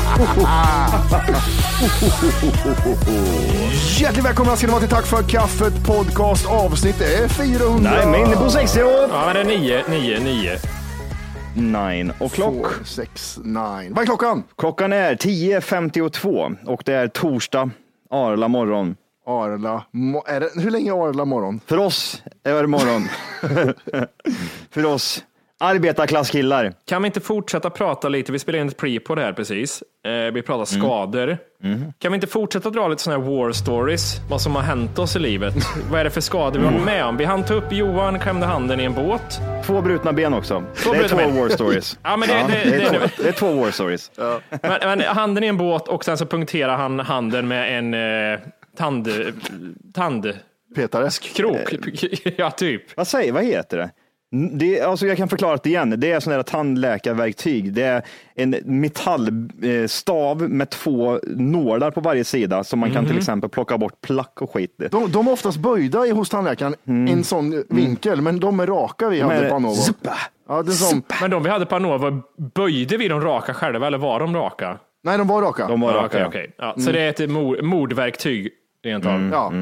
Hjärtligt välkomna ska ni vara till Tack för kaffet podcast avsnitt det är 400. Nej, men på 60 Ja, men det är 9, 9, 9. Nine o'clock. 4, 6, 9. Vad är klockan? Klockan är 10.52 och det är torsdag, Arla morgon. Arla. Mo- är det, hur länge är Arla morgon? För oss är det morgon. För oss arbetarklasskillar. Kan vi inte fortsätta prata lite? Vi spelade in ett pre på det här precis. Eh, vi pratar skador. Kan vi inte fortsätta dra lite sådana här war stories? Vad som har hänt oss i livet. Vad är det för skador vi har varit med om? Vi hann ta upp Johan, klämde handen i en båt. Två brutna ben också. det är två ben. war stories. Ja, men det- det- det, det- är två, det är två war stories. Men, men handen i en båt och sen så punkterar han handen med en eh, tand... Tandkrok. Petare. ja, typ. Vad säger, vad heter det? Det, alltså jag kan förklara det igen. Det är sådana här tandläkarverktyg. Det är en metallstav med två nålar på varje sida som man kan till exempel plocka bort plack och skit. De, de är oftast böjda i hos tandläkaren i en sån vinkel, men de är raka vi hade Men- på Anovo. Zuppa. Ja, det är som, Men de vi hade på Anova, böjde vi dem raka själva eller var de raka? nej, de var raka. De var Ja, raka. okej, okej. Ja, Så det är ett mord, mordverktyg rent av. Ja.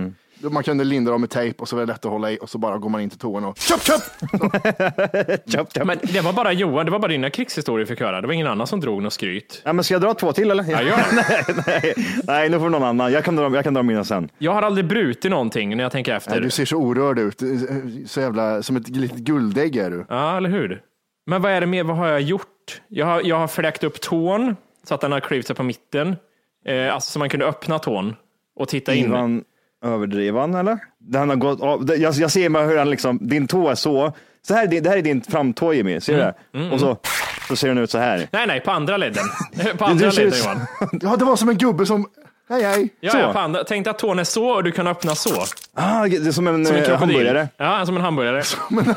Man kunde linda dem med tejp och så var det lätt att hålla i och så bara går man in till toan och köp, köp! Chop, chop. Men det var bara Johan, det var bara dina krigshistorier fick höra. Det var ingen annan som drog något skryt. Ja, men ska jag dra två till eller? Ja, gör nej, nej, nej, nu får någon annan. Jag kan dra, jag kan dra mina sen. Jag har aldrig brutit någonting när jag tänker efter. Nej, du ser så orörd ut. Så jävla, som ett litet guldägg är du. Ja, eller hur? Men vad är det mer? Vad har jag gjort? Jag har, jag har fläkt upp tån så att den har klivit sig på mitten. Eh, alltså så man kunde öppna tån och titta in. Ivan överdriven eller? Den har gått av. Det- Jag, jag ser bara hur han liksom, din tå är så. Så här, det här är din framtå Jimmy, ser du det? Och så, så ser den ut så här. Nej, nej, på andra ledden. på andra ledden ut- Johan. Ja, det var som en gubbe som, hej hej. Ja, Så. ja, på andra. Tänk dig att tån är så och du kan öppna så. Ah, det är som en, Som en eh, hamburgare. Ja, som en hamburgare.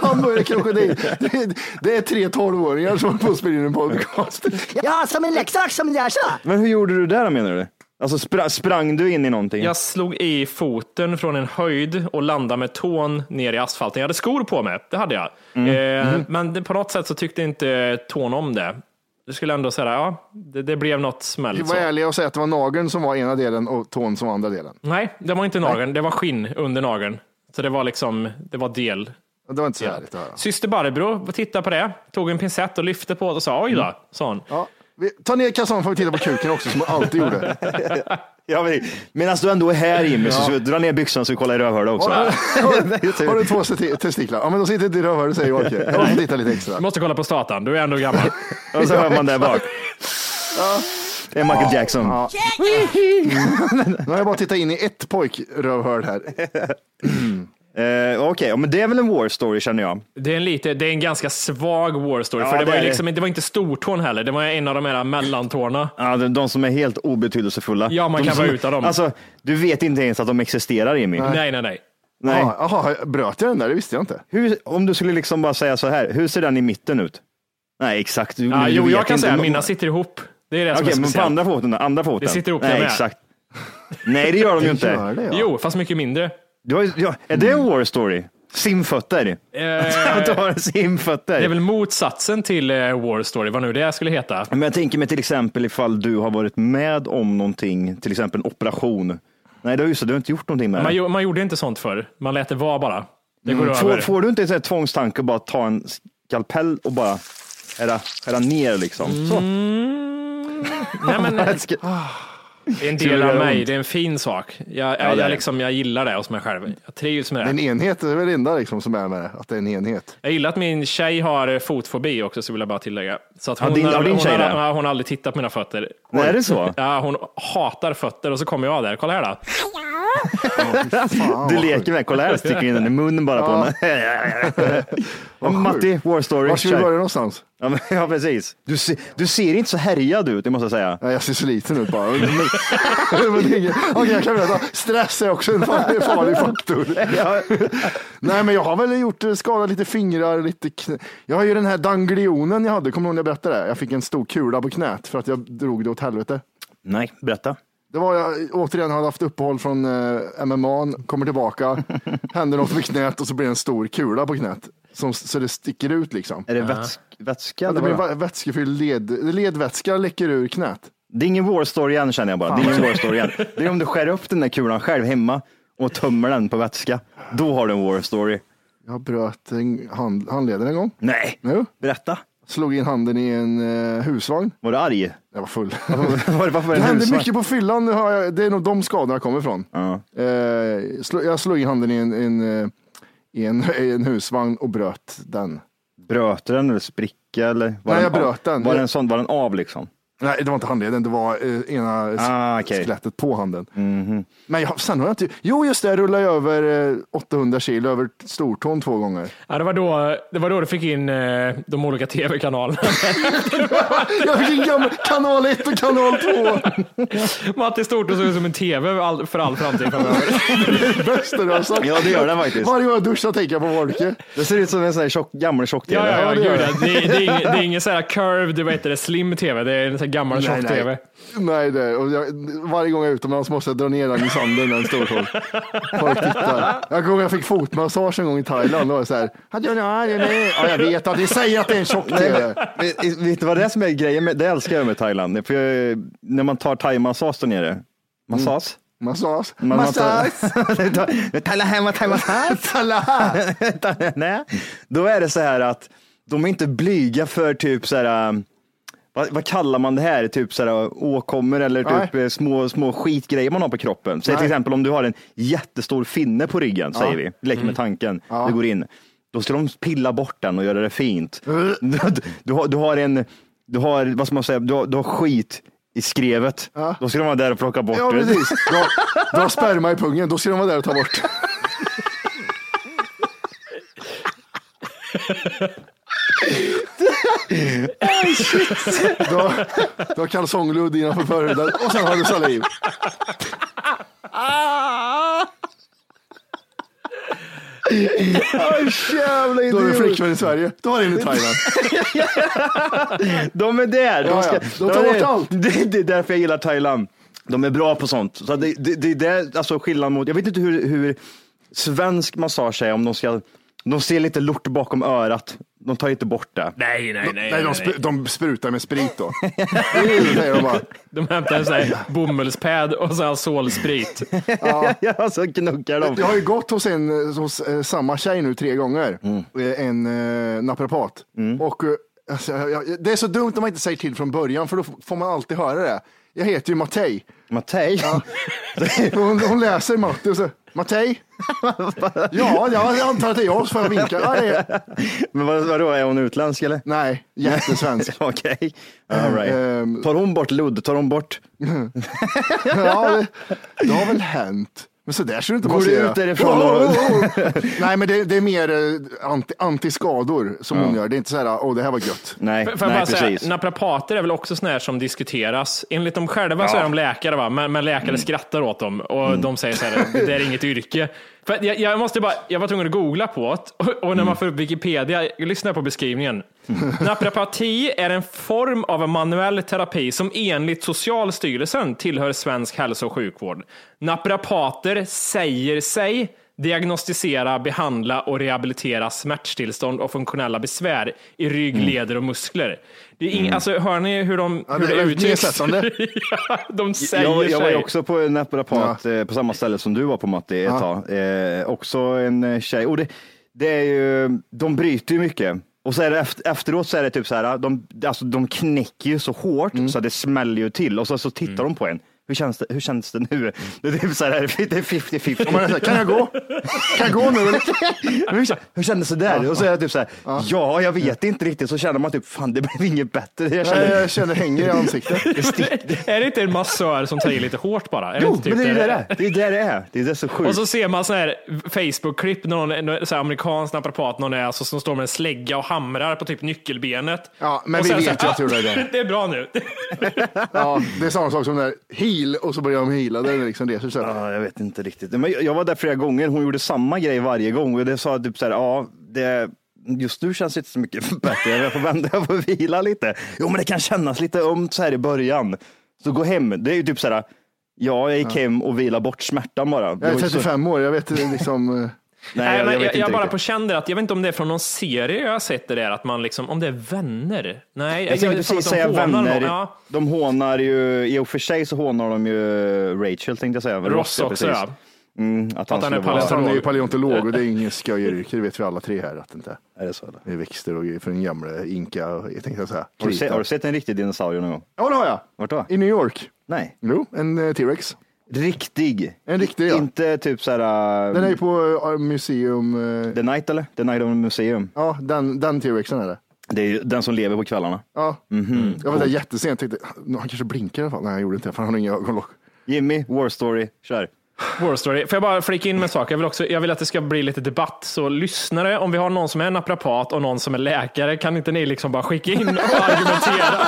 Han var kanske det. Det är, det är tre tolvåringar som håller på att spela in en podcast. Ja, som en leksak som jag sa. Men hur gjorde du där menar du? Alltså spra, sprang du in i någonting? Jag slog i foten från en höjd och landade med tån ner i asfalten. Jag hade skor på mig, det hade jag. Eh, Men det, på något sätt så tyckte inte tån om det. Det skulle ändå säga, ja, det, det blev något Vi smält. var Så. ärliga och säga att det var nageln som var ena delen och tån som var andra delen. Nej, det var inte nageln, det var skinn under nageln. Så det var liksom, det var del. Det var inte så härligt att höra. Syster Barbro tittade på det, tog en pincett och lyfte på det och sa oj då, sa hon. Ja, ta ner kalsongen får vi titta på kuken också som man alltid gjorde. Ja, men, medan du ändå är här Jimmy, så, så dra ner byxorna så vi kollar i rövhålet också. Har, har du två te- testiklar? Ja, men då sitter inte i rövhålet säger Joakim. Jag får titta lite extra. Du måste kolla på statan, du är ändå gammal. Och så hör man där bak. Det är Michael Jackson. Ja. Nu har jag bara tittat in i ett pojkrövhål här. Eh, Okej, ja, men det är väl en war story känner jag. Det är en, lite, det är en ganska svag war story, Ja, för det, det var, ju är det. liksom, det var inte stortån heller, det var en av de här mellantårna. Ja, de, de som är helt obetydelsefulla. Ja, man de kan som, vara utan dem. Alltså, du vet inte ens att de existerar Jimmy. Nej, nej, nej. Nej. Jaha, jaha, bröt jag den där? Det visste jag inte. Hur, om du skulle liksom bara säga så här, hur ser den i mitten ut? Nej, exakt. Du, Ja, du jo, jag kan inte. säga Men- mina sitter ihop. Det är det som Okej, är men på speciellt. andra foten? Andra foten? Det sitter ihop, Nej, exakt. Nej, det gör de ju inte. Gör det, ja. Jo, fast mycket mindre. Har, ju- ja, är det en war story? Simfötter? Eh, Att du har simfötter? det är väl motsatsen till eh, war story, vad nu det skulle heta. Men jag tänker mig till exempel ifall du har varit med om någonting, till exempel en operation. Nej, det är ju så, du har inte gjort någonting med Man, det. gjo- man gjorde inte sånt förr. Man lät det vara bara. Det går Mm. Får, över. får du inte en sån här tvångstanke att bara ta en skalpell och bara skära, skära ner liksom? Så. Nej, men, Ska- det är en del det av mig. Det är en fin sak. Jag, det är jag, det. liksom, jag gillar det hos mig själv. Jag trivs med Det är en det. enhet, det är väl det enda liksom som är med det, att det är en enhet. Jag gillar att min tjej har eh, fotfobi också, så vill jag bara tillägga. Så att Ja, hon, din- har, din hon, har, det? ja, hon har aldrig tittat på mina fötter. Nej, är det så? Ja, hon hatar fötter och så kommer jag där. Kolla här då. Du leker med, kolla här, sticker in den i munnen bara på henne. Matti, war story. Var ska vi börja någonstans? Ja, men, ja, precis. Du, ser- du ser inte så härjad ut, det måste jag säga. Nej, jag ser så liten ut bara. Okej, jag kan berätta. Stress är också en farlig, farlig faktor. Nej, men jag har väl gjort eh, skadat lite fingrar, lite knä. Jag har ju den här danglionen jag hade, kommer du ihåg när jag berättade det? Jag fick en stor kula på knät för att jag drog det åt helvete. Nej, berätta. Det var jag återigen hade haft uppehåll från eh, MMA, kommer tillbaka, händer något med knät och så blir det en stor kula på knät. Som, så det sticker ut liksom. Är det vätsk, vätska? Ja, det blir vätskefylld led, ledvätska läcker ur knät. Det är ingen war story än känner jag bara. Det är ingen war story än. Det är om du skär upp den där kulan själv hemma och tömmer den på vätska. Då har du en war story. Jag bröt en hand, handleden en gång. Nej, Jo. berätta. Slog in handen i en eh, husvagn. Var du arg? Jag var full. Var det varför Det en hände husvagn? mycket på fyllan. nu har jag- Det är nog de skadorna jag kommer ifrån. Ja. Eh, slå, jag slog in handen i en, en, eh, i en, i en husvagn och bröt den. Bröt den eller spricka eller? Var Nej, den jag av- bröt den. Var den, sån, var den av liksom? Nej, det var inte handleden. Det var eh, ena Ah. Mhm. skelettet på handen. Men jag, sen har jag inte... Jo, just det. Jag rullade över eh, 800 kilo över stortån två gånger. Ja, det, var då, det var då du fick in eh, de olika tv-kanalerna. Jag fick en gammal kanal 1 och kanal 2. Matti Stortå såg ut som en tv all, för all framtid framöver. Bästa du har sagt. Ja, det gör den faktiskt. Varje gång jag duschar tänker jag på Volke. Det ser ut som en sån här tjock, gammal tjock-tv. Ja, ja, ja, det det. det, det, är ingen, det är ingen så här curved, vad heter det, slim tv. Det är en sån gammal Nej, tjock-tv. nej. Nej, det, och jag, varje gång jag är utomlands måste jag dra ner den i sanden, den stortån. Folk tittar. Jag kommer jag fick fotmassage en gång i Thailand. Då var det så här, "Hade jag någon- ja, jag vet att ni säger att det är en tjock tv. Vet du vad det är som är grejen? Med, det älskar jag med Thailand. För jag, när man tar thaimassage där nere. Massage? Massage. Man- man tar- Massage. Tala hemma. Nej. Då är det så här att de är inte blyga för typ så här, um, vad, vad kallar man det här? Typ så här åkommor eller typ Nej. eh, små, små skitgrejer man har på kroppen. Säg till exempel om du har en jättestor finne på ryggen, säger vi. Mm. med tanken. Du går in. Då ska de pilla bort den och göra det fint. Du, du, har, du har en, du har, vad ska man säga, du har, du har skit i skrevet. Då ska de vara där och plocka bort Ja, det. precis. Du har, du har sperma i pungen, då ska de vara där och ta bort. Du har, du har kalsongludd innanför förhuden och sen har du saliv. Jävla Då är du idiot. flickvän i Sverige. Då har du en i Thailand. De är där. De, Ja, ska, ja. De tar bort allt. Det, det är därför jag gillar Thailand. De är bra på sånt. Så det, det, det, det är alltså skillnad mot, jag vet inte hur, hur svensk massage är, om de ska, de ser lite lort bakom örat. De tar inte bort det. Nej, nej, nej. Nej, de, spr- de sprutar med sprit då. De bara. De hämtar en sån här bomullspäd och så solsprit. Ja, så knuckar de. Jag har ju gått hos, en, hos eh, samma tjej nu tre gånger. Eh, En eh, naprapat. Och, eh, alltså, jag, jag, det är så dumt om man inte säger till från början för då får man alltid höra det. Jag heter ju Mattei. Mattei. Hon, hon läser matte och så, Mattej? ja, jag antar att det är jag, så får vinka. Ja, det är... Men vad, vadå, är hon utländsk eller? Nej, jättesvensk. Okej, all right. Ehm. Tar hon bort ludd? Tar hon bort? Ja, det, det har väl hänt. Men så där ser du inte Går bara du ut därifrån Oh, oh, oh. Nej, men det, det är mer eh, anti, antiskador som hon gör. Det är inte så här, åh det här var gött. Nej, Får jag nej bara säga, precis. naprapater är väl också såna här som diskuteras. Enligt dem själva så är de läkare, va? Men, men läkare skrattar åt dem och Mm. de säger så här, det är inget yrke. För jag, jag, måste bara, jag var tvungen att googla på det och, och när Mm. man får upp Wikipedia, jag lyssnar på beskrivningen. Naprapati är en form av manuell terapi som enligt Socialstyrelsen tillhör svensk hälso och sjukvård. Naprapater säger sig diagnostisera, behandla och rehabilitera smärtstillstånd och funktionella besvär i rygg, leder och muskler. Det är ing, alltså, hör ni hur de Ja, hur det väldigt uttrycks? ja, de säger Jag, jag var ju också på en naprapat eh, på samma ställe som du var på Matti ett tag. Eh, också en eh, tjej. Och det, det är ju, de bryter ju mycket. Och så är det efter, efteråt så är det typ så här, de, alltså, de knäcker ju så hårt så att det smäller ju till och så, så tittar de på en. Hur känns det, hur känns det nu? Det är typ så här, det är 50-50. Och man är så här, kan jag gå? Kan jag gå nu? hur, kändes det där? Och så är jag typ så här, ja, jag vet inte riktigt. Så känner man typ, fan det blev inget bättre. Jag Nej, känner, jag känner det hänger i ansiktet. är det inte en massör som tar i lite hårt bara? Är det jo, inte typ men det är ju det det det är. Det är det det är. Det är det så sjukt. Och så ser man sån här Facebook-klipp, någon, så här amerikansk naprapat, någon är alltså, som står med en slägga och hamrar på typ nyckelbenet. Ja, men Och vi vet så ju här, att det är det. "Ah, Det är bra nu. Ja, det är samma sak som när heal och så börjar de heala. Det är liksom det. Så Ja, jag vet inte riktigt. Men jag- var där flera gånger. Hon gjorde samma grej varje gång och det sa typ så här, ja, det, just nu känns det inte så mycket bättre. Jag får vända, jag får vila lite. Jo, men det kan kännas lite ömt så här i början. Så gå hem. Det är ju typ så här, ja, jag gick hem och vila bort smärtan bara. Det Jag är var ju så- 35 år, jag vet liksom. Eh, Nej, Nej, jag, men jag jag, vet jag, bara på känner att, jag vet inte om det är från någon serie jag har sett det där, att man liksom, om det är vänner. Nej, Jag tänkte precis att de säga vänner. någon. Ja, De hånar ju, i och för sig så hånar de ju Rachel tänkte jag säga. Ross ja, också, precis. ja. Mm, att han, Att han är vara- Han är ju Paleontolog. paleontolog och det är ingen skojyrke, det vet vi alla tre här att det inte är. Är det så? Eller? Det är växter och grejer för en gamla inka, jag tänkte säga. Har, du sett, har du sett en riktig dinosaurie någon gång? Ja, det har jag. Vart då? I New York. Nej. Jo, en eh, T-Rex. Riktig. En riktig ja. Inte typ så här. Den är ju på uh, museum. eh, The Night eller? The Night of the Museum. Ja, den, den T-Rexen är det. Det är ju den som lever på kvällarna. Ja. Jag var där jättesent, tänkte han kanske blinkar i alla fall. Nej, han gjorde inte det, för han har inga ögonlock. Jimmy, War Story, kör. War Story. Får jag bara flika in med en sak? Jag vill, också, jag vill att det ska bli lite debatt. Så lyssnare, om vi har någon som är naprapat och någon som är läkare, kan inte ni liksom bara skicka in och argumentera?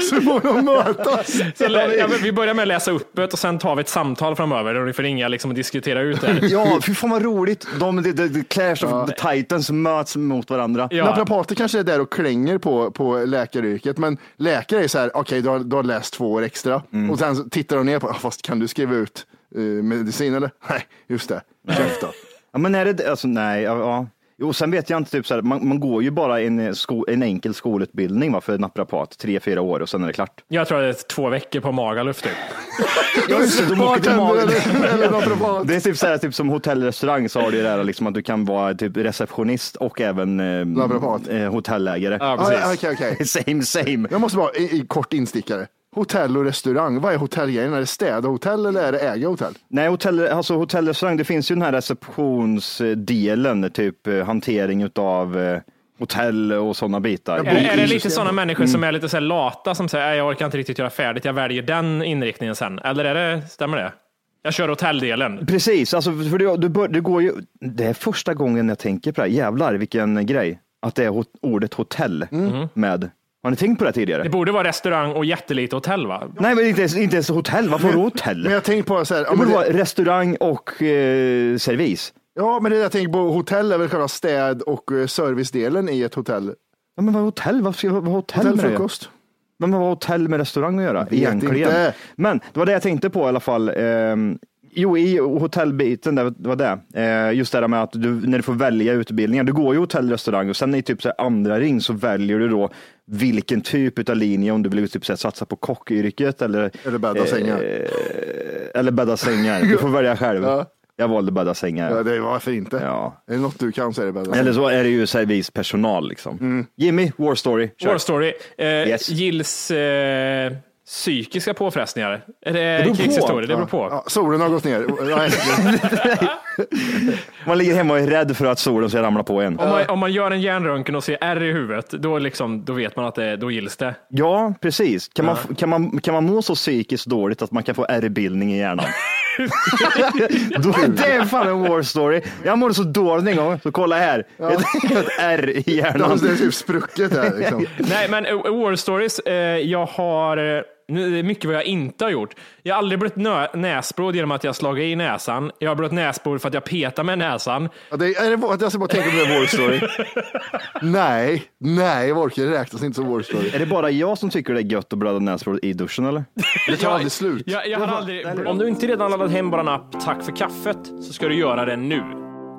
Så får de mötas. Så, ja, vi börjar med att läsa upp det och sen tar vi ett samtal framöver och ni får ringa liksom och diskutera ut det. här. Ja, fy fan vad roligt. De, de, de, de Clash of the Titans möts mot varandra. Ja. Naprapater kanske är där och klänger på, på läkaryrket, men läkare är så här, okej, du, har, du har läst två år extra och sen tittar de ner på, "Ah, fast kan du skriva ut eh, medicin eller? Nej, just det, käft då. Ja, men är det, alltså nej, ja, ja. Jo, sen vet jag inte, typ så här, man, man går ju bara en, sko, en enkel skolutbildning va, för naprapat, tre, fyra år och sen är det klart. Jag tror det är två veckor på Magaluf typ. Just det, de åker till Magaluf. Det är typ så här, typ som hotellrestaurang så har du det här liksom att du kan vara typ receptionist och även eh, Naprapat. eh, hotellägare. Ja, Ah, precis. ja, Okej, okej. Same, same. Jag måste bara, i, i kort instickare. Hotell och restaurang, vad är hotellgrejen? Är det städa hotell eller är det äga hotell? Nej, hotell, alltså hotellrestaurang, det finns ju den här receptionsdelen, typ eh, hantering av eh, hotell och sådana bitar. Är, är det lite Bokningssystem. sådana människor som är lite så här lata som säger "Nej, jag orkar inte riktigt göra färdigt, jag väljer den inriktningen sen? Eller är det, stämmer det? Jag kör hotelldelen. Precis, alltså för det, du bör, det går ju, det är första gången jag tänker på det här. Jävlar vilken grej. Att det är hot, ordet hotell med. Har ni tänkt på det tidigare? Det borde vara restaurang och jättelite hotell va? Nej, men inte ens, inte ens hotell. Varför Men- hotell? Men jag tänker på så här, det borde vara det, restaurang och eh, servis. ja men det jag tänker på, hotell är väl själva städ och eh, servicedelen i ett hotell. Ja, men vad hotell? Vad ska vad har hotell med? Hotellfrukost. Men vad har hotell med restaurang att göra? Egentligen. inte. Men det var det jag tänkte på i alla fall. Ehm, jo, i hotellbiten, det var det. Eh, just det där med att du, när du får välja utbildningar. Du går ju hotell, restaurang och sen i typ så här andra ring så väljer du då vilken typ av linje, om du vill typ här satsa på kockyrket eller, Eller bädda sängar. eller bädda sängar. Du får välja själv. Ja. Jag valde bädda sängar. Ja, det, varför inte? Ja. Är det något du kan så är det bädda Eller så är det ju servispersonal liksom. Jimmy, War Story, kör. War story. Eh, Yes. Gills eh, psykiska påfrestningar? Är det, beror på. Det beror på. Ja, solen har gått ner. Man ligger hemma och är rädd för att solen ska ramla på en. Om man, om man gör en hjärnröntgen och ser ärr i huvudet, då, liksom, då vet man att det, då gills det. Ja, precis. Kan, man, kan, man, kan man må så psykiskt dåligt att man kan få ärrbildning i hjärnan? Det är fan en war story. Jag mådde så dåligt en gång, så kolla här. Ett, ett ärr i det hjärnan. har typ sprucket här. Liksom. Nej, men War Stories, eh, jag har, eh, nu är det mycket vad jag inte har gjort. Jag har aldrig blivit nö- näsblod genom att jag slagit i näsan. Jag har blivit näsblod för att jag petar med näsan. Ja, det, är det, jag ska bara tänka på det war story. nej, nej, Wolke, det räknas inte som war story. Är det bara jag som tycker det är gött att blöda näsblod i duschen eller? Det tar aldrig slut. Jag, jag har aldrig, om du inte redan laddat hem vår app Tack för kaffet så ska du göra det nu.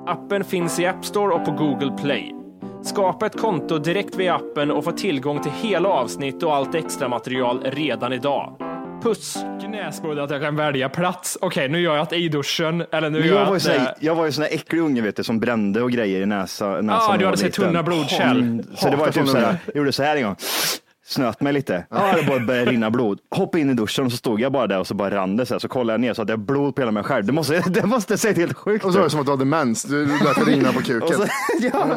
Appen finns i App Store och på Google Play. Skapa ett konto direkt via appen och få tillgång till hela avsnitt och allt extra material redan idag. Puss! Näsblod att jag kan välja plats. Okej, nu gör jag det i duschen. Eller nu Men gör jag, var ju att sån här, jag var ju sån här äcklig unge vet du, som brände och grejer i näsa, näsan. Ja, när du jag hade var sett liten. tunna blodkärl. Mm, Så det var typ så här, jag gjorde så här en gång. Snöt mig lite. Ja, det bara började rinna blod. Hoppade in i duschen och så stod jag bara där och så bara rann det så här. Så kollade jag ner så hade jag blod på hela mig själv. Det måste, det måste se helt sjukt Och så var det ut. som att du hade mens. Du lät det rinna på Och kuken. så, ja.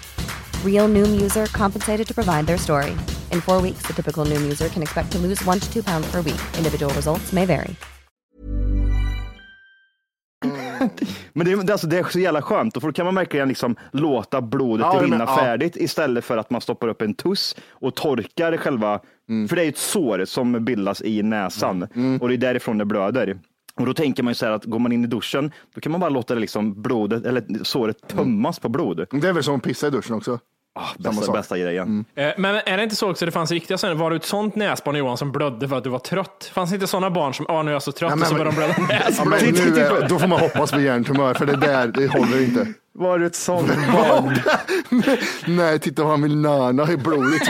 Real Noom user compensated to provide their story. In four weeks, the typical Noom user can expect to lose one to two pounds per week. Individual results may vary. Men det, det, alltså, det är så jävla skönt, och för då kan man verkligen liksom låta blodet Ja, rinna men- ja. färdigt istället för att man stoppar upp en tuss och torkar själva, Mm. för det är ju ett sår som bildas i näsan och det är därifrån det blöder. Och då tänker man ju så här att går man in i duschen, då kan man bara låta det liksom blodet, eller såret tömmas på blod. Det är väl som att pissa i duschen också. Ah, Samma bästa, bästa grejen. Eh, Men är det inte så också det fanns riktiga sådana, var du ett sånt näsbarn Johan som blödde för att du var trött? Fanns det inte sådana barn som, ja nu är jag så trött Ja, men- och så börjar de blöda Ja, näsblod? nu är, då får man hoppas på hjärntumör, för det där, det håller inte. Var du ett sånt barn? Nej, titta vad han vill nörna i blodet.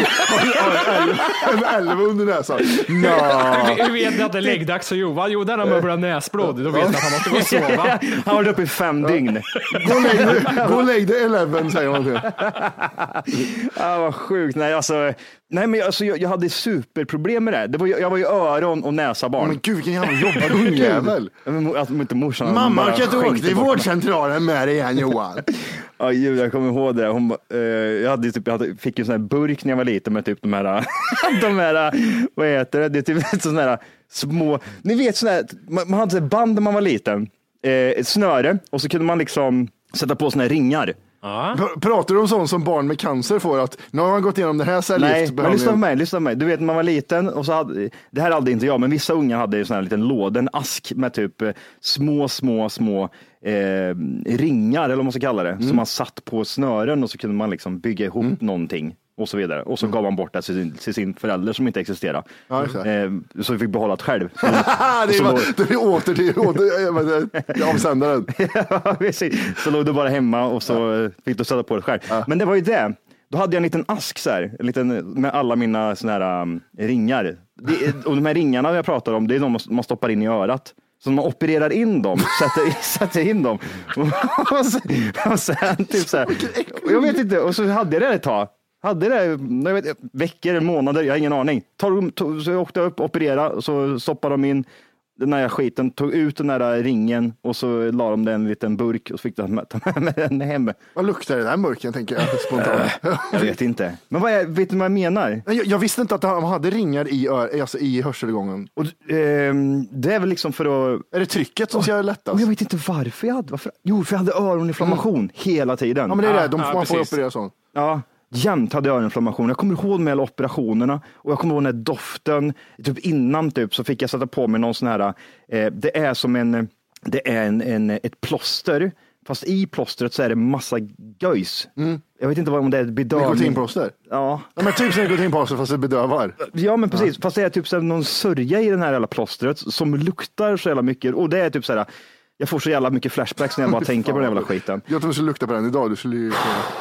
En älva under näsan. Nå. Hur vet ni att det är läggdags för Johan? Jo, när han börjar blöda näsblod, då vet ni att han måste gå och sova. Han har varit uppe i fem dygn. Gå och lägg dig, gå och lägg dig Eleven, säger man till. Ah, vad sjukt. Nej, alltså, nej, men alltså, jag, jag hade superproblem med det. det var, jag var ju öron och näsa barn. Men gud, vilken jävla jobbig ungjävel. Inte morsan Mamma, kan inte åka till vårdcentralen med dig igen Johan? Ja, gud, jag kommer ihåg det. Hon, eh, jag, hade, typ, jag hade, fick en sån här burk när jag var liten med typ de här, de här vad heter det, det är typ sådana här små, ni vet sådana här, man, man hade band när man var liten, eh, snöre och så kunde man liksom sätta på sådana här ringar. Pr- Pratar du om sånt som barn med cancer får? Att nu har man gått igenom det här Nej, cellgift. men lyssna på mig, lyssna på mig. Du vet när man var liten och så hade, det här hade inte jag, men vissa unga hade ju sån här liten låda, en ask med typ eh, små, små, små eh, ringar eller vad man ska kalla det, som man satt på snören och så kunde man liksom bygga ihop någonting och så vidare. Och så gav man bort det till sin, till sin förälder som inte existerade. Ja, just. Eh, så vi fick behålla det själv. Så, det, är bara, låg- det är åter till åter, avsändaren. Ja, precis. så låg du bara hemma och så eh, fick du sätta på det själv. Men det var ju det. Då hade jag en liten ask så här, en liten, med alla mina såna här, um, ringar. Det, och de här ringarna jag pratar om, det är de man stoppar in i örat. Så man opererar in dem, sätter, sätter in dem. Och sen, och sen typ så här, jag vet inte, och så hade jag det ett tag. Hade det jag vet, veckor, månader, jag har ingen aning. Tog, tog, så jag åkte upp, opererade, och så stoppade de in den här skiten, tog ut den där ringen och så la de den i en liten burk och så fick jag ta med den hem. Vad luktar det där burken tänker jag spontant. Jag vet inte. Men vad är, vet du vad jag menar? jag, jag visste inte att de hade ringar i, ör, alltså i hörselgången. Och, ehm, det är väl liksom för att... Är det trycket som ska göra lättast? Och jag vet inte varför jag hade, varför, jo för jag hade öroninflammation hela tiden. Ja men det är det, de, Ja, man får precis. operera sånt. Ja, jämt hade jag öroninflammation. Jag kommer ihåg med alla operationerna och jag kommer ihåg den här doften. Typ innan typ så fick jag sätta på mig någon sån här, eh, det är som en, det är en, en, ett plåster, fast i plåstret så är det massa göjs. Jag vet inte vad om det är bedövning. Nikotinplåster? Ja. Ja, men typ som nikotinplåster fast det bedövar. Ja men precis, fast det är typ så någon sörja i den här jävla plåstret som luktar så jävla mycket och det är typ så här, jag får så jävla mycket flashbacks när jag bara tänker på den jävla skiten. Jag tror du skulle lukta på den idag. Du skulle ju...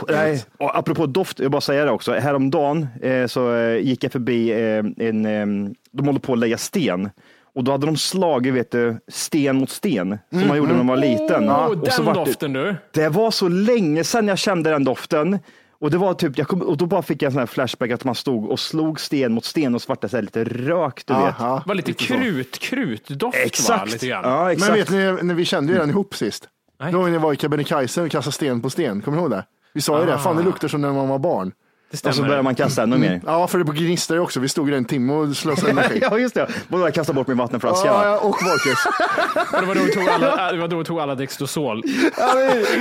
Nej, och apropå doft, jag bara säga det också. Häromdagen eh, så eh, gick jag förbi eh, en, eh, de håller på att lägga sten. Och då hade de slagit vet du, sten mot sten, som man gjorde när man var liten. Oh, och så den vart det- doften du. Det var så länge sedan jag kände den doften. Och det var typ, jag kom, och då bara fick jag en sån här flashback att man stod och slog sten mot sten och så vart det så här lite rök, du vet. Det var lite krut, krutdoft va? Exakt. Lite grann. Ja, exakt. Men vet ni, när vi kände ju den ihop sist. Nej. Då när jag var i Kebnekaise och kastade sten på sten. Kommer ni ihåg det? Vi sa ju det, fan det luktar som när man var barn. Det och så börjar man kasta ännu mer. Ja, för det på gnistar ju också. Vi stod i en timme och slösade energi. ja, just det. Både jag kastade bort min vattenflaska. Ja, ja, och. Och det var då vi tog alla, det var då vi tog alla Dextrosol. Ja,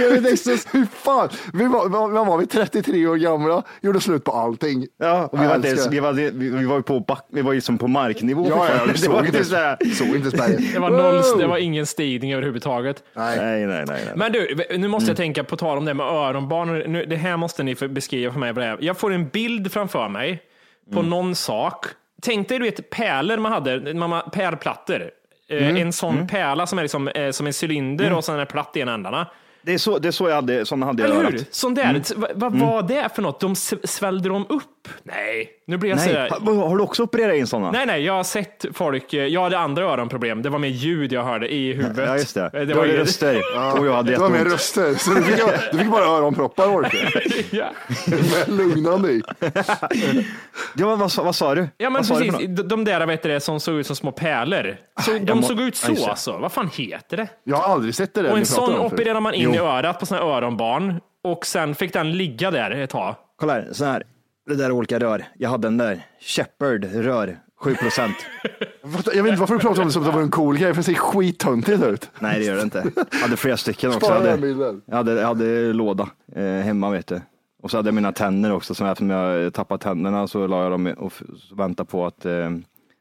vet inte, hur fan. Vi var, vad, vad var vi, 33 år gamla, gjorde slut på allting. Ja, och vi var, inte, ens- vi var, vi, vi var på back, vi var ju som på marknivå. Ja, ja, vi det var såg inte inte, så här. såg inte berget. Det var, noll, det var ingen stigning överhuvudtaget. Nej. Nej, nej, nej. nej. Men du, nu måste jag tänka på tal om det med öronbarn. Nu, det här måste ni för beskriva för mig vad det är. Jag får en bild framför mig på någon sak. Tänk dig du vet pärlor man hade, mamma, pärlplattor. Eh, En sån pärla som är liksom, eh, som en cylinder och sen är platt i ena ändarna. Det är så, det är så jag hade, såna hade jag Eller hur? Sån där. Vad vad var det för något? De svällde de upp? Nej, nu blir jag Nej, ha- har du också opererat in sådana? Nej, nej, jag har sett folk. eh, Jag hade andra öronproblem. Det var mer ljud jag hörde i huvudet. Ja, just det. Eh, du var hade ju- röster och jag hade Det var med jätteont. röster, så du fick, du fick bara öronproppar Orke. ja. Med lugnande i. Ja, vad, vad, sa- vad sa du? Ja men vad sa du för precis, något? de de där vet du, det, som såg ut som små pärlor. Så, de må- såg ut Ja, just så det. alltså. Vad fan heter det? Jag har aldrig sett det där Och ni en pratar sån om förut. opererar man in Jo. i örat på här öronbarn och sen fick den ligga där ett tag. Kolla här, så här. Det där är olika rör. Jag hade den där. Shepard rör, 7 procent. Jag vet inte varför du pratar om det som att det var en cool grej, för det ser skittöntigt ut. Nej, det gör det inte. Jag hade flera stycken också. Jag hade, jag hade, jag hade låda eh, hemma, vet du. Och så hade jag mina tänder också, så eftersom jag tappat tänderna så la jag dem och väntade på att eh,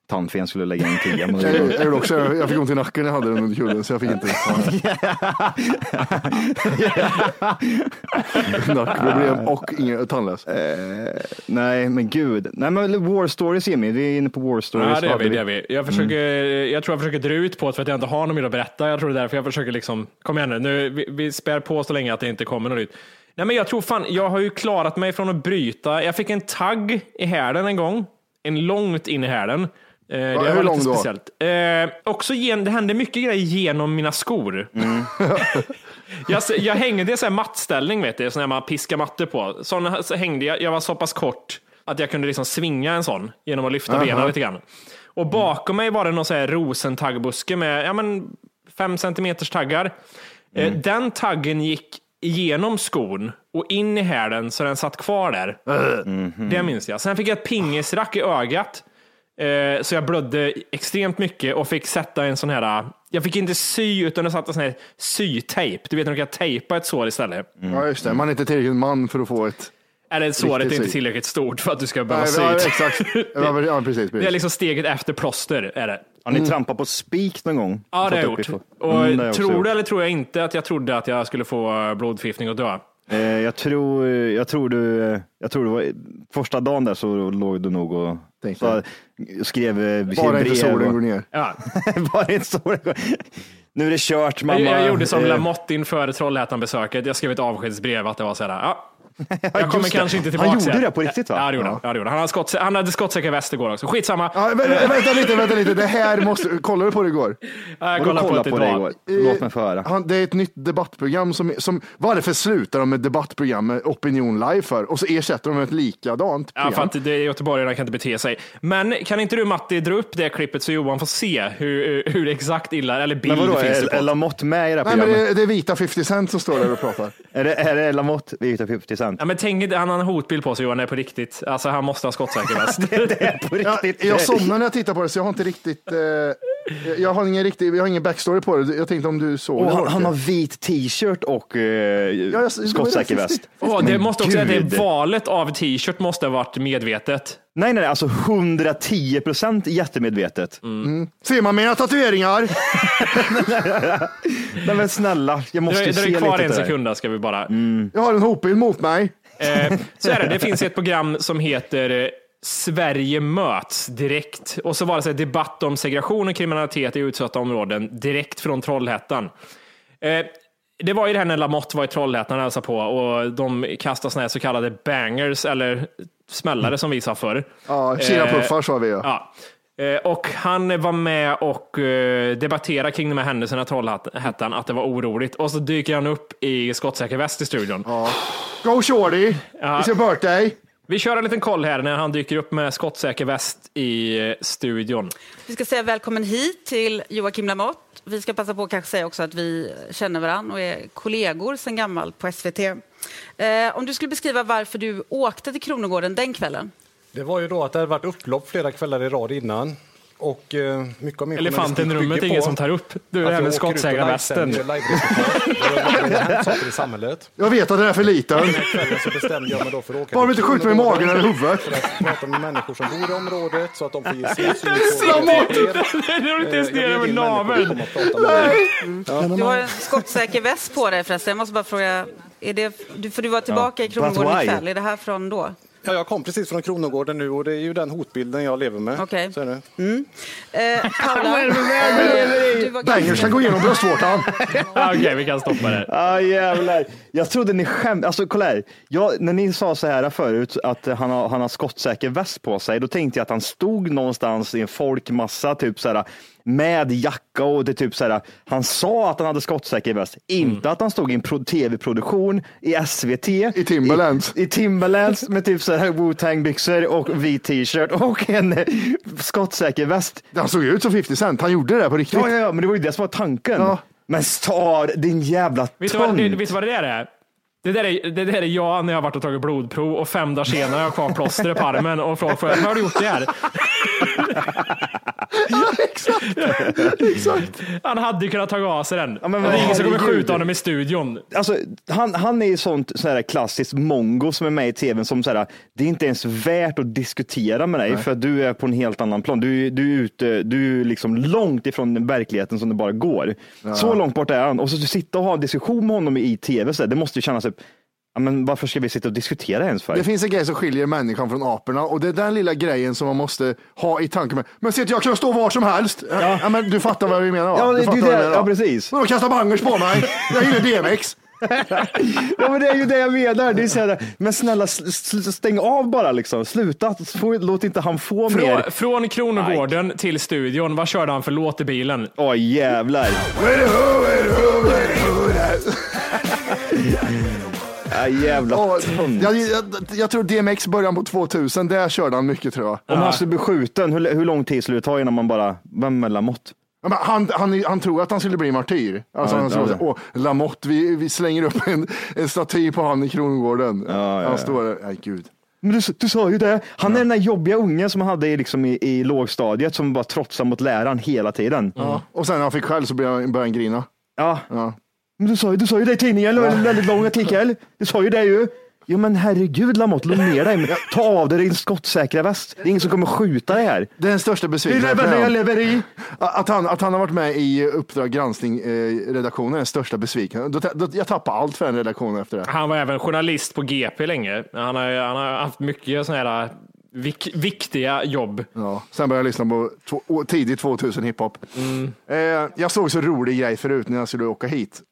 tandfen skulle lägga in tia. Men Jag, jag, gjorde också, jag fick ont i nacken när jag hade den under kudden, så jag fick inte Nackproblem och ingen tandlös. Eh, nej, men gud. Nej, men War Stories, Jimmy. Vi är inne på War Stories. Ja, det är vi. Det är vi. Jag, försöker, jag tror jag försöker dra ut på det för att jag inte har något mer att berätta. Jag tror det är därför jag försöker liksom, kom igen nu, nu vi, vi spär på så länge att det inte kommer något nytt. Nej, men jag tror fan, jag har ju klarat mig från att bryta. Jag fick en tagg i hälen en gång, en långt in i hälen. Eh, det hur var lång lite då? speciellt. Eh, också gen, det hände mycket grejer genom mina skor. Mm. jag, jag hängde i en sån här mattställning, vet du, sån här man piskar mattor på. Sån så hängde jag, jag var så pass kort att jag kunde liksom svinga en sån genom att lyfta Aha. benen lite grann. Och bakom mig var det någon sån här rosentaggbuske med ja, men, fem centimeters taggar. Eh, Den taggen gick igenom skon och in i hälen så den satt kvar där. Det minns jag. Sen fick jag ett pingisrack i ögat. Eh, Så jag blödde extremt mycket och fick sätta en sån här, jag fick inte sy utan jag satte en sån här sytejp. Du vet när du kan tejpa ett sår istället. Ja, just det. Man är inte tillräckligt man för att få ett... Eller såret är inte sy. tillräckligt stort för att du ska behöva sy. ja, exakt. Ja, ja, precis. Det är precis. liksom steget efter plåster. Är det. Har ni trampat på spik någon gång? Ja, det har jag gjort. Och Mm, tror du eller tror jag inte att jag trodde att jag skulle få blodförgiftning och dö? Eh, jag, tror, jag, tror du, jag tror det var första dagen där så låg du nog och så, skrev, eh, skrev Bara inte brev solen går ner. Ja. Bara inte solen går Nu är det kört mamma. Jag, jag gjorde som Eh, Lamotte inför Trollhättan-besöket. Jag skrev ett avskedsbrev att det var så här, ja, Jag kommer kanske inte Han tillbaka. gjorde igen. det på riktigt, va? Ja, det gjorde Ja. han. Ja, det gjorde han. Han, hade skott, han hade skottsäker väst igår också. Skitsamma. Ja, vä- vä- vänta lite, vänta lite. Det här måste, kollade du på det igår? Ja, jag kollar på kolla det på det igår? Låt mig få höra. Han, det är ett nytt debattprogram som, som varför slutar de med debattprogram med Opinion Live för? Och så ersätter de med ett likadant Ja, för program. att det är göteborgarna kan inte bete sig. Men kan inte du Matti dra upp det klippet så Johan får se hur, hur exakt illa, eller bild Men vadå, finns det är på. är Lamotte med i det här Nej, men programmet? det, det är vita 50 Cent som står där och pratar. Är det, är det Lamotte, Vita 50 Cent? Ja, men tänk, han har en hotbild på sig Johan, det är på riktigt. Alltså han måste ha skottsäker väst. det är på riktigt. jag somnar när jag tittar på det så jag har inte riktigt, eh, jag har ingen riktig, jag har ingen backstory på det. Jag tänkte om du såg det. han, han har vit t-shirt och eh, jag- skottsäker väst. Åh, det måste också säga att gud. det valet av t-shirt måste ha varit medvetet. Nej, nej, alltså 110 procent jättemedvetet. Mm. Ser man mina tatueringar? Nej, men snälla, jag måste Det ju är, det se är kvar lite en sekund där ska vi bara. Jag har en hotbild mot mig. Eh, så är det, det finns ett program som heter eh, Sverige möts direkt. Och så var det så debatt om segregation och kriminalitet i utsatta områden direkt från Trollhättan. Eh, det var ju det här när Lamotte var i Trollhättan och hälsade på och de kastade såna här så kallade bangers eller smällare som vi sa förr. Ja, Kina-puffar Eh, sa vi ja. Ja. Eh, Och han var med och eh, debatterade kring de här händelserna i Trollhättan, att det var oroligt. Och så dyker han upp i skottsäker väst i studion. Go shorty, it's your birthday. Vi kör en liten koll här när han dyker upp med skottsäker väst i eh, studion. Vi ska säga välkommen hit till Joakim Lamotte. Vi ska passa på att kanske säga också att vi känner varandra och är kollegor sedan gammalt på SVT. Eh, om du skulle beskriva varför du åkte till Kronogården den kvällen? Det var ju då att det hade varit upplopp flera kvällar i rad innan. Och eh, mycket av min Elefanten i rummet är ingen på som tar upp. Du, det här jag med skottsäkra västen. Det saker i samhället. Jag vet att den är för liten. Den här kvällen så bestämde jag mig då för att åka Bara de inte skjuter mig i magen eller huvudet. För att prata med människor som bor i området så att de får ge sin syn på Det har du inte ens Eh, ner jag över naveln. Du har en skottsäker väst på dig förresten. Jag måste bara fråga, är det, för du var tillbaka i Kronogården ikväll. Är det här från då? Ja, jag kom precis från Kronogården nu och det är ju den hotbilden jag lever med. Okej. Så är det. Eh, Paula, eh, du var Bangers ganska- kan gå igenom bröstvårtan. Okej, vi kan stoppa det. Ah, jävlar. Jag trodde ni skämtade. Alltså, kolla här. Jag, när ni sa så här förut, att han har, han har skottsäker väst på sig, då tänkte jag att han stod någonstans i en folkmassa, typ så här, med jacka och det typ så här, han sa att han hade skottsäker väst, inte att han stod i en pro- tv-produktion i SVT. I Timberlands. I, i Timberlands med typ så här Wu-Tang byxor och vit t-shirt och en skottsäker väst. Han såg ut som 50 Cent. Han gjorde det på riktigt. Ja, ja, ja, men det var ju det som var tanken. Ja. Men star, din jävla Vet du vad, det, vet du vad det där är? Det där är, det där är jag när jag har varit och tagit blodprov och fem dagar senare har jag kvar plåster på armen och frågar, hur har du gjort det här? Exakt. Han hade ju kunnat ta av sig den. men det är ingen som kommer skjuta honom i studion. Alltså, han, han är ju sånt så här klassiskt mongo som är med i tvn som så här, det är inte ens värt att diskutera med dig för att du är på en helt annan plan. Du, du är ute, du är liksom långt ifrån verkligheten som det bara går. Så långt bort är han och så sitta och ha en diskussion med honom i tv, så här, det måste ju kännas typ, ja, men varför ska vi sitta och diskutera ens för? Det finns en grej som skiljer människan från aporna och det är den lilla grejen som man måste ha i tanken. Med. Men se att jag kan stå var som helst. Ja. men du fattar vad vi menar va? Ja, det- du fattar det- vad menar. ja, precis. Vadå kasta bangers på mig? Jag gillar DMX. Ja men det är ju det jag menar. Det är så här, men snälla stäng av bara liksom. Sluta, låt inte han få Från, mer. från Kronogården till studion, vad körde han för låt i bilen? Åh jävlar. Ja, jävla Och, jag, jag, jag tror DMX början på 2000, där körde han mycket tror jag. Om han skulle bli skjuten, hur, hur lång tid skulle det ta innan man bara, vem är Lamotte? Ja, men han, han, han tror att han skulle bli martyr. Alltså, Ja, han tror, ja. Åh, Lamotte, vi, vi slänger upp en, en staty på han i Kronogården. ja, ja. Han står där, nej gud. Men du, du sa ju det. Han är den där jobbiga ungen som han hade i, liksom, i, i lågstadiet som bara trotsar mot läraren hela tiden. Ja. Och sen när han fick själv så började han, började han grina. Ja. Men du sa, ju- du sa ju det i tidningen, det var en väldigt lång artikel. Du sa ju det ju. Jo men herregud Lamotte, lugna ner dig. Ta av dig din skottsäkra väst. Det är ingen som kommer skjuta dig här. Det är den största Det är besvikelsen. det jag lever i. Att han, att han har varit med i Uppdrag granskning, eh, redaktionen, är den största besvikelsen. Då, då, jag tappade allt för den redaktionen efter det. Han var även journalist på GP länge. Han har, han har haft mycket sådana här vik, viktiga jobb. Ja. Sen började jag lyssna på två, tidigt 2000 hiphop. Eh, jag såg så rolig grej förut när jag skulle åka hit.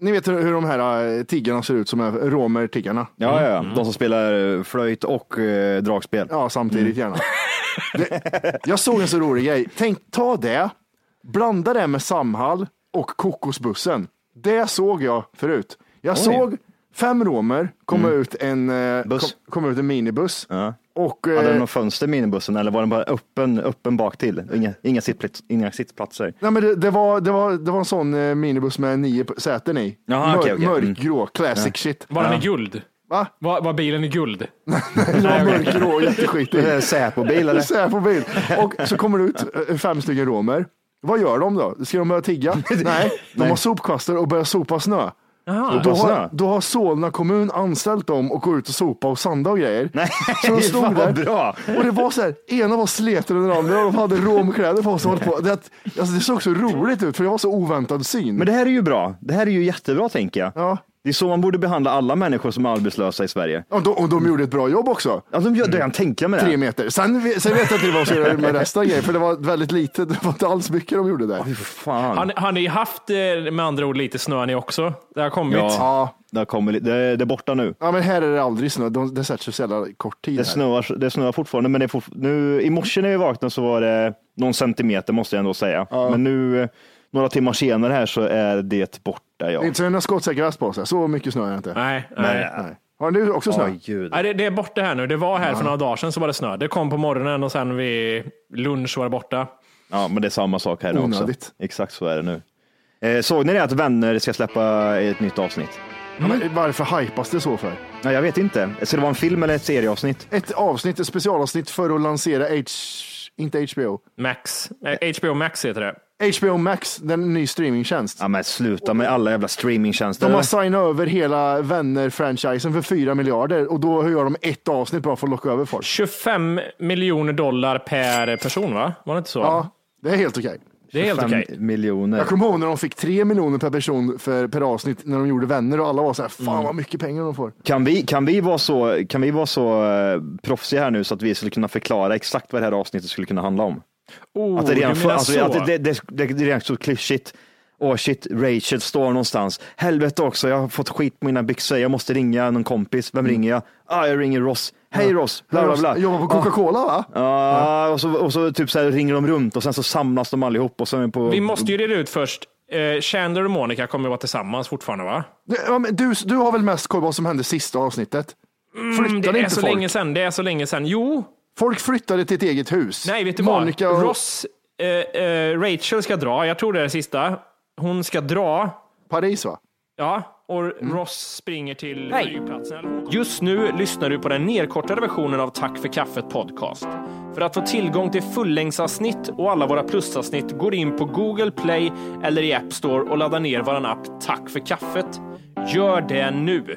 Ni vet hur de här eh, tiggarna ser ut som är romer-tiggarna? Ja, ja, ja. De som spelar eh, flöjt och eh, dragspel. Ja, samtidigt gärna. Det, jag såg en så rolig grej. Tänk, ta det, blanda det med Samhall och kokosbussen. Det såg jag förut. Jag Oj. såg fem romer komma Mm. ut en, eh, Buss. kom, komma ut en minibuss. Ja. Och, Hade den eh, något fönster minibussen eller var den bara öppen, öppen bak till? Inga, inga, sittplats, inga sittplatser. Nej, men det, det, var, det, var, det var en sån eh, minibuss med nio säten i. Jaha, Mör, okej, okej. Mm. Mörkgrå, classic Ja. shit. Var den i guld? Va? Var, var bilen i guld? Det var mörkgrå, jätteskitig. Är Säpo-bil eller? Säpo-bil. Och så kommer det ut eh, fem stycken romer. Vad gör de då? Ska de börja tigga? Nej, de har sopkvastar och börjar sopa snö. Och då, har, då har Solna kommun anställt dem och gå ut och sopa och sanda och grejer. Nej, Så de stod där. bra. Och det var så här, ena var sleten än den andra och de hade romkläder på sig. på. Det, alltså, det såg så roligt ut för det var så oväntad syn. Men det här är ju bra. Det här är ju jättebra tänker jag. Ja. Det är så man borde behandla alla människor som är arbetslösa i Sverige. Och de, och de gjorde ett bra jobb också. Ja, de gör det jag tänker med det. Tre meter. Sen, sen vet jag inte vad ska göra med resten av grejen, för det var väldigt lite. Det var inte alls mycket de gjorde där. Fy fan. Har, ni- har ni haft eh, med andra ord lite snö ni också? Det har kommit. Ja, Ja. det, har kommit, det, det är borta nu. Ja, men här är det aldrig snö. De, det sätter sig så jävla kort tid. Det snöar, det snöar fortfarande, men det är fort, nu, i morse när vi vaknade så var det någon centimeter måste jag ändå säga. Men nu, några timmar senare här så är det borta. Ja. Det är inte så väst på sig. Så mycket snö är det inte. Nej, nej. Nej. Har du också snö? Gud. Nej, det, det är borta här nu. Det var här för några dagar sedan så var det snö. Det kom på morgonen och sen vid lunch var det borta. Ja, men det är samma sak här nu också. Onödigt. Exakt så är det nu. Eh, såg ni det att Vänner ska släppa ett nytt avsnitt? Ja, men varför hypas det så för? Nej, jag vet inte. Ska det vara en film eller ett serieavsnitt? Ett avsnitt, ett specialavsnitt för att lansera H... Inte HBO. Max. Eh, HBO Max heter det. HBO Max, den ny streamingtjänst. Ja, men sluta med alla jävla streamingtjänster. De har signat över hela Vänner-franchisen för 4 miljarder och då gör de ett avsnitt bara för att locka över folk. 25 miljoner dollar per person, va? Var det inte så? Ja, det är helt okej. det är helt 25 okej. miljoner. Jag kommer ihåg när de fick 3 miljoner per person för, per avsnitt när de gjorde Vänner och alla var så här, fan vad mycket pengar de får. Kan vi, kan vi vara så, kan vi vara så uh, proffsiga här nu så att vi skulle kunna förklara exakt vad det här avsnittet skulle kunna handla om? Oh, att det redan, du menar alltså, så? att det, det, det, det, det är redan så klyschigt. Åh shit, Rachel står någonstans. Helvete också, jag har fått skit på mina byxor. Jag måste ringa någon kompis. Vem ringer jag? Ah, jag ringer Ross. Hej Ross, bla bla bla. Jobbar på Coca-Cola va? Ja, och så, och så typ så här ringer de runt och sen så samlas de allihop och de på... Vi måste ju reda ut först. Eh, Chandler och Monica kommer vara tillsammans fortfarande, va? Ja, men du, du har väl mest koll på vad som hände sista avsnittet? Mm, Flyttade det är inte så folk? länge sedan. Det är så länge sedan. Jo, Folk flyttade till ett eget hus. nej, vet du Monica vad? och Ross, eh, eh, Rachel ska dra. Jag tror det är det sista. Hon ska dra. Paris va? Ja, och Mm. Ross springer till flygplatsen. Just nu lyssnar du på den nedkortade versionen av Tack för kaffet podcast. För att få tillgång till fullängdsavsnitt och alla våra plusavsnitt går in på Google Play eller i App Store och laddar ner vår app Tack för kaffet. Gör det nu!